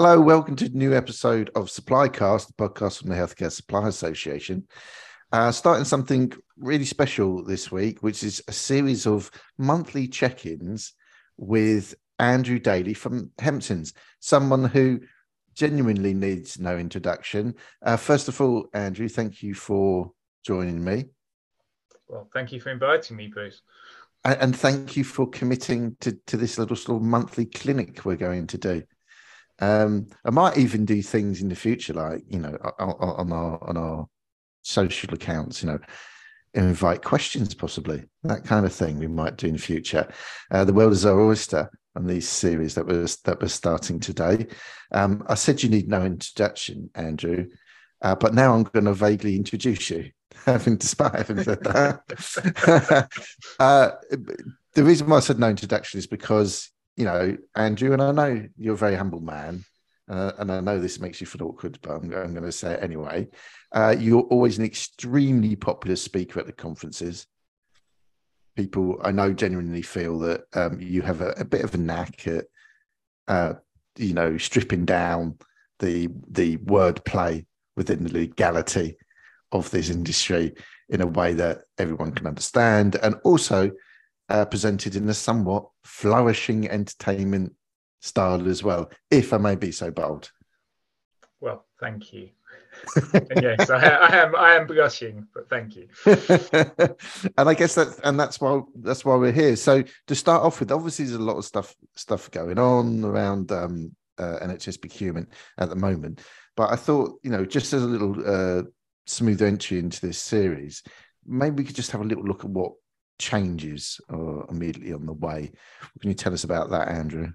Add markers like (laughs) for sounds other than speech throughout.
Hello, welcome to a new episode of Supplycast, the podcast from the Healthcare Supply Association. Uh, starting something really special this week, which is a series of monthly check ins with Andrew Daly from Hempsons, someone who genuinely needs no introduction. Uh, first of all, Andrew, thank you for joining me. Well, thank you for inviting me, Bruce. And, and thank you for committing to, to this little sort of monthly clinic we're going to do. Um, I might even do things in the future, like you know, on our on our social accounts, you know, invite questions, possibly that kind of thing. We might do in the future. Uh, the world is our oyster on these series that was that we're starting today. Um, I said you need no introduction, Andrew, uh, but now I'm going to vaguely introduce you. (laughs) Having despite having said that, (laughs) uh, the reason why I said no introduction is because you know, Andrew, and I know you're a very humble man, uh, and I know this makes you feel awkward, but I'm, I'm going to say it anyway. Uh, you're always an extremely popular speaker at the conferences. People, I know, genuinely feel that um, you have a, a, bit of a knack at, uh, you know, stripping down the the wordplay within the legality of this industry in a way that everyone can understand, and also uh, presented in a somewhat flourishing entertainment style as well, if I may be so bold. Well, thank you. yes, I, I, am. I am blushing, but thank you. (laughs) and I guess that, and that's why that's why we're here. So to start off with, obviously, there's a lot of stuff stuff going on around um, uh, NHS procurement at the moment. But I thought, you know, just as a little uh, smooth entry into this series, maybe we could just have a little look at what changes are immediately on the way. Can you tell us about that, Andrew?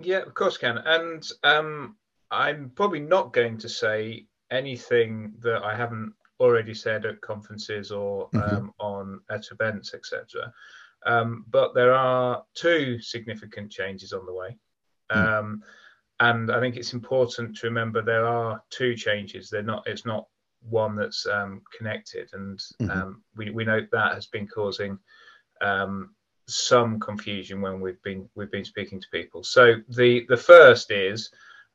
Yeah, of course, can. And um, I'm probably not going to say anything that I haven't already said at conferences or mm-hmm. um, on at events, etc. Um, but there are two significant changes on the way. Mm. and I think it's important to remember there are two changes. They're not. It's not one that's um, connected, and mm-hmm. um, we we know that has been causing um, some confusion when we've been we've been speaking to people. So the the first is,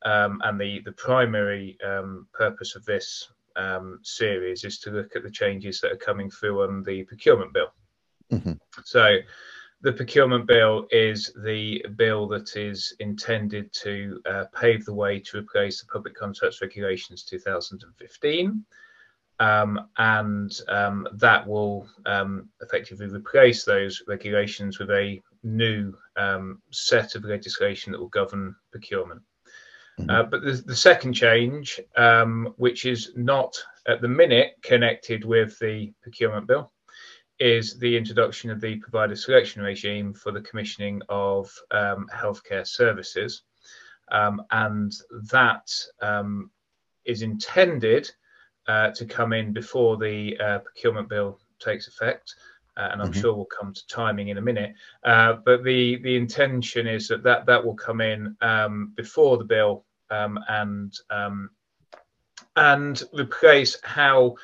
um, and the the primary um, purpose of this um, series is to look at the changes that are coming through on the procurement bill. Mm-hmm. So the procurement bill is the bill that is intended to uh, pave the way to replace the public contracts regulations 2015 um, and um, that will um, effectively replace those regulations with a new um, set of legislation that will govern procurement. Mm-hmm. Uh, but the, the, second change, um, which is not at the minute connected with the procurement bill, is the introduction of the provider selection regime for the commissioning of um, healthcare services. Um, and that um, is intended uh, to come in before the uh, procurement bill takes effect. Uh, and I'm mm-hmm. sure we'll come to timing in a minute. Uh, but the, the intention is that, that that will come in um, before the bill um, and um, and replace how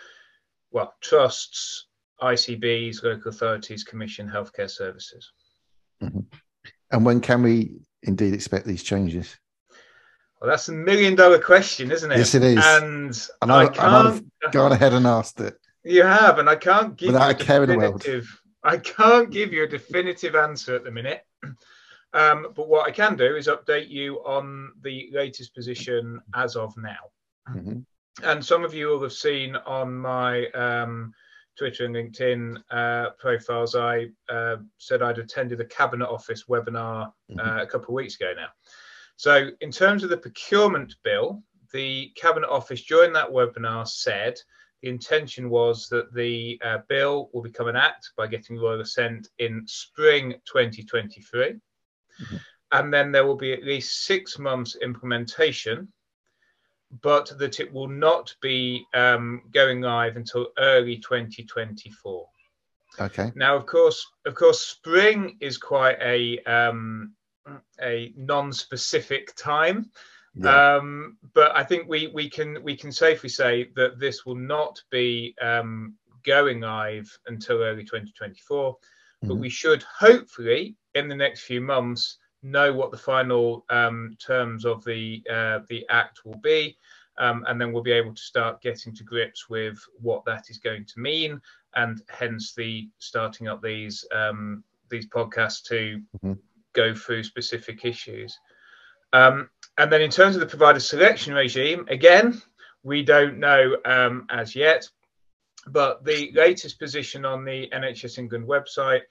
well trusts ICBs, local authorities commission healthcare services. Mm-hmm. And when can we indeed expect these changes? Well, that's a million dollar question, isn't it? Yes, it is. And, and I, I can't I've gone ahead and asked it. You have, and I can't give Without you a definitive. I can't give you a definitive answer at the minute. Um, but what I can do is update you on the latest position as of now. Mm-hmm. And some of you will have seen on my um, Twitter and LinkedIn uh, profiles, I uh, said I'd attended the Cabinet Office webinar mm-hmm. uh, a couple of weeks ago now. So, in terms of the procurement bill, the Cabinet Office during that webinar said the intention was that the uh, bill will become an act by getting royal assent in spring 2023. Mm-hmm. And then there will be at least six months implementation but that it will not be um, going live until early 2024. Okay. Now, of course, of course, spring is quite a um, a non-specific time, yeah. um, but I think we we can we can safely say that this will not be um, going live until early 2024. Mm-hmm. But we should hopefully, in the next few months, know what the final um, terms of the uh, the act will be, um, and then we'll be able to start getting to grips with what that is going to mean, and hence the starting up these um, these podcasts to mm-hmm. go through specific issues. Um, and then in terms of the provider selection regime, again, we don't know um, as yet, but the latest position on the NHS England website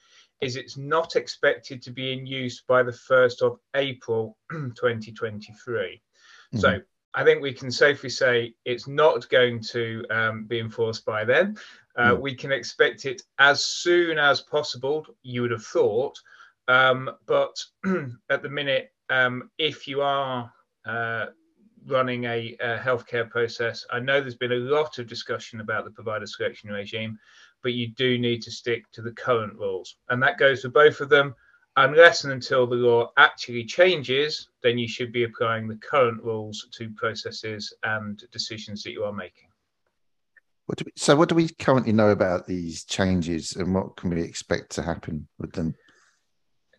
is it's not expected to be in use by the 1st of April (clears throat) 2023. Mm-hmm. So I think we can safely say it's not going to um, be enforced by then. Uh, mm. We can expect it as soon as possible, you would have thought. Um, but (clears throat) at the minute, um, if you are uh, running a, a, healthcare process, I know there's been a lot of discussion about the provider selection regime, but you do need to stick to the current rules. And that goes for both of them. Unless and until the law actually changes, then you should be applying the current rules to processes and decisions that you are making. What we, so, what do we currently know about these changes, and what can we expect to happen with them?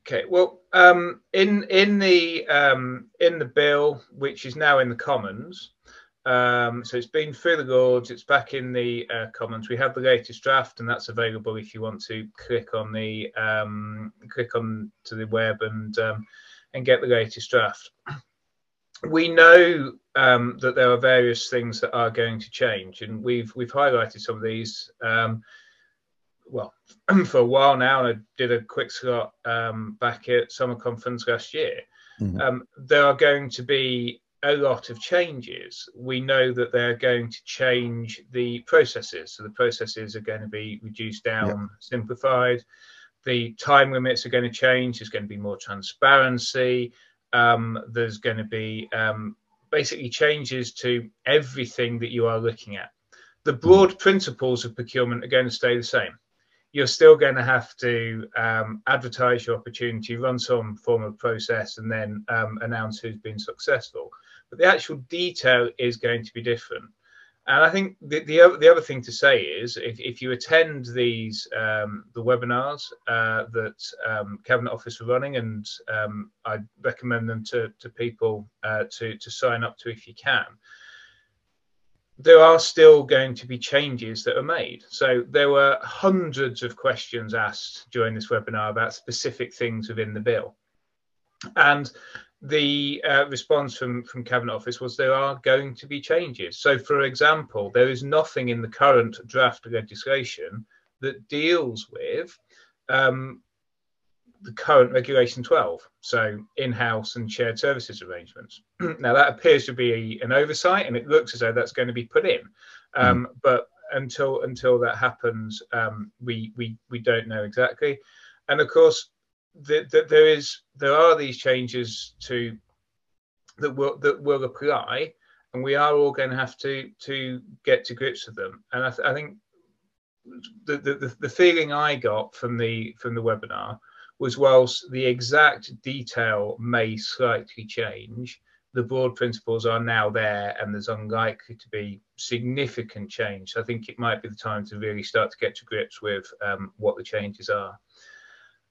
Okay, well, um, in in the um, in the bill, which is now in the Commons, um, so it's been through the Lords, it's back in the uh, Commons. We have the latest draft, and that's available if you want to click on the um, click on to the web and um, and get the latest draft. We know um, that there are various things that are going to change, and we've we've highlighted some of these. Um, well, (clears throat) for a while now, and I did a quick slot um, back at summer conference last year. Mm-hmm. Um, there are going to be a lot of changes. We know that they're going to change the processes. So the processes are going to be reduced down, yep. simplified. The time limits are going to change. There's going to be more transparency. Um, there's going to be um, basically changes to everything that you are looking at. The broad principles of procurement are going to stay the same you're still going to have to um, advertise your opportunity, run some form of process, and then um, announce who's been successful. But the actual detail is going to be different. And I think the, the, other, the other thing to say is if, if you attend these um, the webinars uh, that um, Cabinet Office are running, and um, I recommend them to, to people uh, to, to sign up to if you can, there are still going to be changes that are made. So there were hundreds of questions asked during this webinar about specific things within the bill. And the uh, response from, from Cabinet Office was there are going to be changes. So, for example, there is nothing in the current draft legislation that deals with um, the current Regulation 12, so in-house and shared services arrangements. (clears throat) now that appears to be an oversight, and it looks as though that's going to be put in, um, mm. but until until that happens, um, we we we don't know exactly. And of course, the, the, there is there are these changes to that will that will apply, and we are all going to have to to get to grips with them. And I, th- I think the, the the feeling I got from the from the webinar was whilst the exact detail may slightly change, the broad principles are now there and there's unlikely to be significant change. So I think it might be the time to really start to get to grips with um, what the changes are.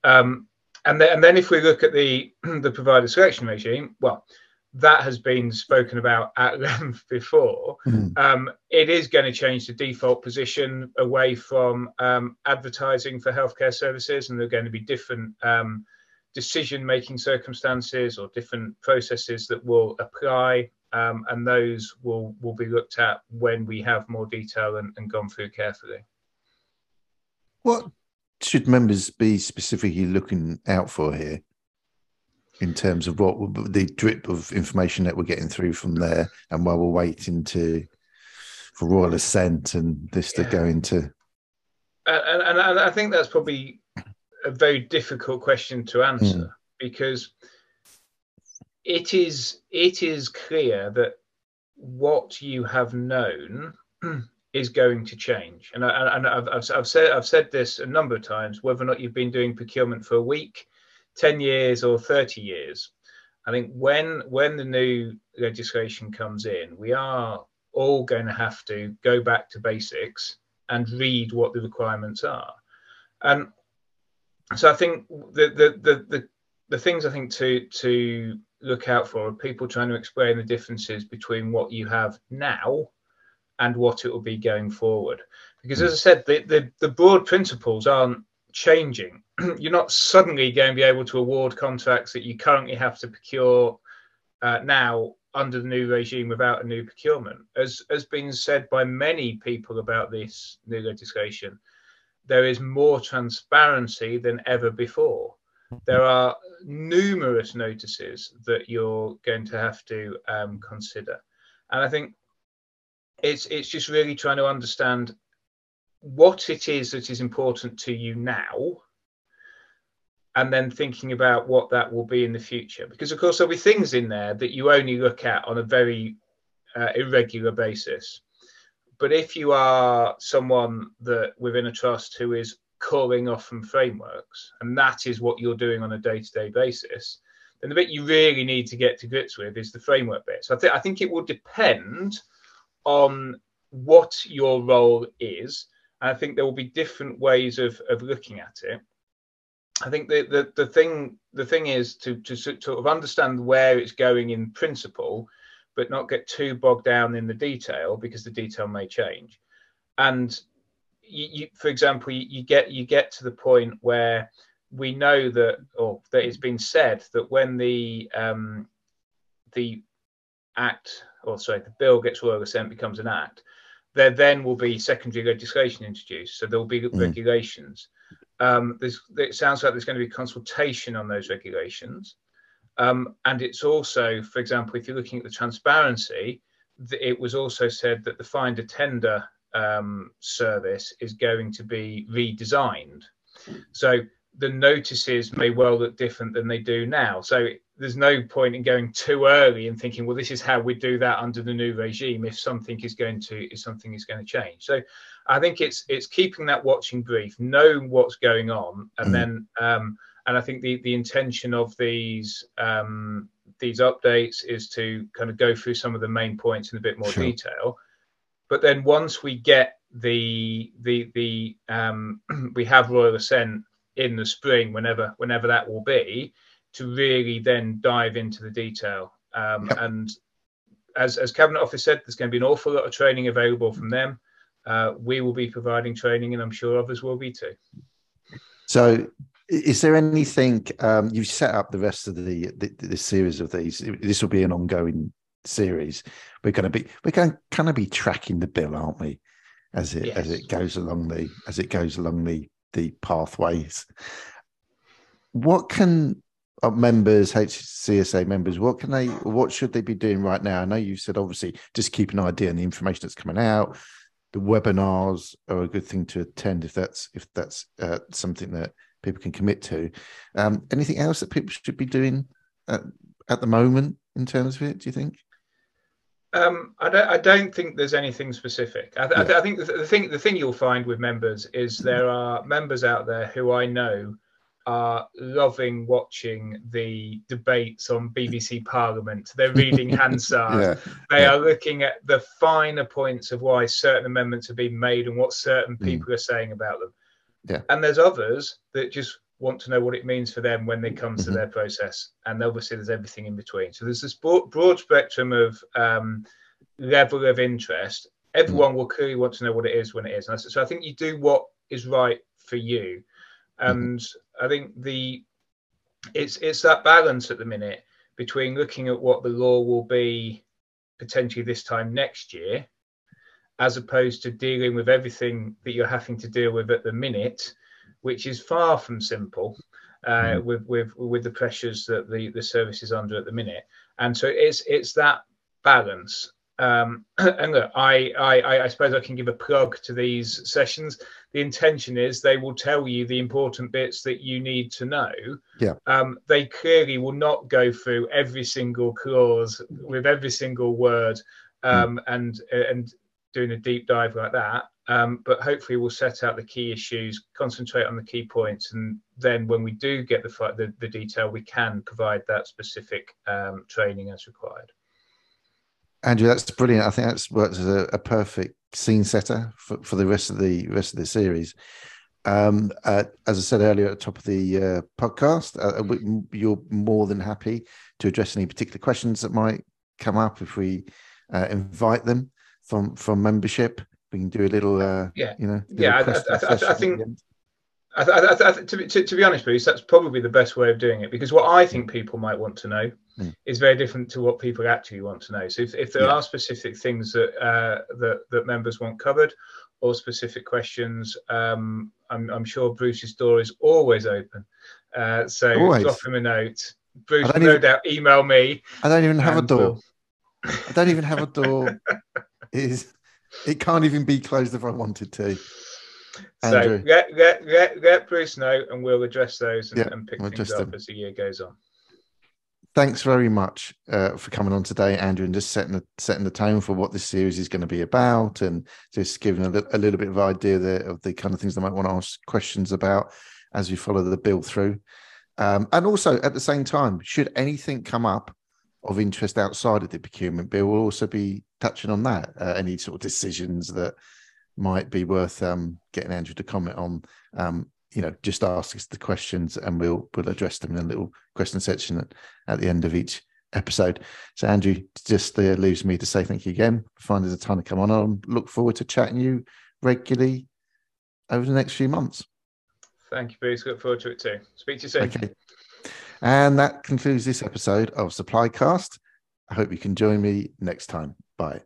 Um, and, then, and then if we look at the, (clears throat) the provider selection regime, well, that has been spoken about at (laughs) length before. Mm. Um, it is going to change the default position away from um, advertising for healthcare services, and there are going to be different um, decision making circumstances or different processes that will apply. Um, and those will, will be looked at when we have more detail and, and gone through carefully. What should members be specifically looking out for here? in terms of what the drip of information that we're getting through from there, and while we're waiting to for royal assent and this yeah. to go into. And, and, and, I think that's probably a very difficult question to answer mm. because it is it is clear that what you have known (clears throat) is going to change, and, I, and I've, I've, I've said I've said this a number of times. Whether or not you've been doing procurement for a week 10 years or 30 years. I think when when the new legislation comes in, we are all going to have to go back to basics and read what the requirements are. And so I think the the the, the the things I think to to look out for are people trying to explain the differences between what you have now and what it will be going forward. Because as I said, the, the, the broad principles aren't changing. (clears throat) You're not suddenly going to be able to award contracts that you currently have to procure uh, now under the new regime without a new procurement. As has been said by many people about this new legislation, there is more transparency than ever before. There are numerous notices that you're going to have to um, consider, and I think it's it's just really trying to understand what it is that is important to you now and then thinking about what that will be in the future. Because of course there'll be things in there that you only look at on a very uh, irregular basis. But if you are someone that within a trust who is calling off from frameworks and that is what you're doing on a day-to-day basis then the bit you really need to get to grips with is the framework bit. So i, th- I think it will depend on what your role is and I think there will be different ways of, of looking at it. I think the, the, the thing the thing is to, to sort of understand where it's going in principle, but not get too bogged down in the detail because the detail may change. And you, you, for example, you, you get you get to the point where we know that, or that it's been said that when the um, the act, or sorry, the bill gets royal assent becomes an act, there then will be secondary legislation introduced. So there will be mm. regulations. Um, it sounds like there's going to be consultation on those regulations. Um, and it's also, for example, if you're looking at the transparency, it was also said that the find a tender um, service is going to be redesigned. So the notices may well look different than they do now. So there's no point in going too early and thinking, well, this is how we do that under the new regime if something is going to if something is going to change. So I think it's it's keeping that watching brief, know what's going on, and mm. then um, and I think the the intention of these um, these updates is to kind of go through some of the main points in a bit more sure. detail. But then once we get the the the um, (clears throat) we have royal assent in the spring, whenever whenever that will be, to really then dive into the detail. Um, yep. And as, as Cabinet Office said, there's going to be an awful lot of training available from them. Uh, we will be providing training, and I'm sure others will be too. So, is there anything um, you've set up the rest of the, the, the series of these? This will be an ongoing series. We're going to be we're going kind of be tracking the bill, aren't we? As it yes. as it goes along the as it goes along the the pathways. What can members, HCSA members, what can they, what should they be doing right now? I know you said obviously just keep an idea on the information that's coming out. The webinars are a good thing to attend if that's if that's uh, something that people can commit to. Um, anything else that people should be doing at, at the moment in terms of it? Do you think? Um, I don't. I don't think there's anything specific. I, yeah. I, I think the, the, thing the thing you'll find with members is there are members out there who I know are loving watching the debates on BBC Parliament. They're reading (laughs) Hansard. yeah. They yeah. are looking at the finer points of why certain amendments have been made and what certain mm. people mm. are saying about them. Yeah. And there's others that just want to know what it means for them when they come mm-hmm. to their process. And obviously, there's everything in between. So there's this broad, broad spectrum of um, level of interest. Everyone mm. will clearly want to know what it is when it is. And so I think you do what is right for you. Mm-hmm. And I think the it's it's that balance at the minute between looking at what the law will be potentially this time next year, as opposed to dealing with everything that you're having to deal with at the minute, which is far from simple. Uh, mm. with with with the pressures that the the service is under at the minute, and so it's it's that balance um, (clears throat) and look, I, I, I suppose I can give a plug to these sessions. The intention is they will tell you the important bits that you need to know. Yeah. Um, they clearly will not go through every single clause with every single word um, mm. and and doing a deep dive like that. Um, but hopefully, we'll set out the key issues, concentrate on the key points, and then when we do get the the, the detail, we can provide that specific um, training as required. Andrew, that's brilliant. I think that's worked as a, a, perfect scene setter for, for the rest of the rest of the series. Um, uh, as I said earlier at the top of the uh, podcast, uh, you're more than happy to address any particular questions that might come up if we uh, invite them from from membership. We can do a little, uh, yeah, you know, yeah. I, I, I, I think. to, to, to, be honest, Bruce, that's probably the best way of doing it because what I think people might want to know mm. is very different to what people actually want to know. So, if, if there yeah. are specific things that uh, that that members want covered, or specific questions, um, I'm, I'm, sure Bruce's door is always open. Uh, so always. drop him a note. Bruce, no even, doubt, email me. I don't even have a door. I don't even have a door. (laughs) is it can't even be closed if I wanted to. Andrew. So let, let, let, let Bruce know, and we'll address those and, yeah, and pick we'll things up them. as the year goes on. Thanks very much uh, for coming on today, Andrew, and just setting the setting the tone for what this series is going to be about, and just giving a, a little bit of idea of the kind of things I might want to ask questions about as we follow the bill through. Um, and also at the same time, should anything come up of interest outside of the procurement bill, we'll also be touching on that. Uh, any sort of decisions that might be worth um, getting Andrew to comment on. Um, you know, just ask us the questions, and we'll we'll address them in a little question section at, at the end of each episode. So, Andrew, just uh, leaves me to say thank you again for finding the time to come on. I look forward to chatting you regularly over the next few months. Thank you, Bruce. Look forward to it too. Speak to you soon. Okay. And that concludes this episode of Supply Cast. I hope you can join me next time. Bye.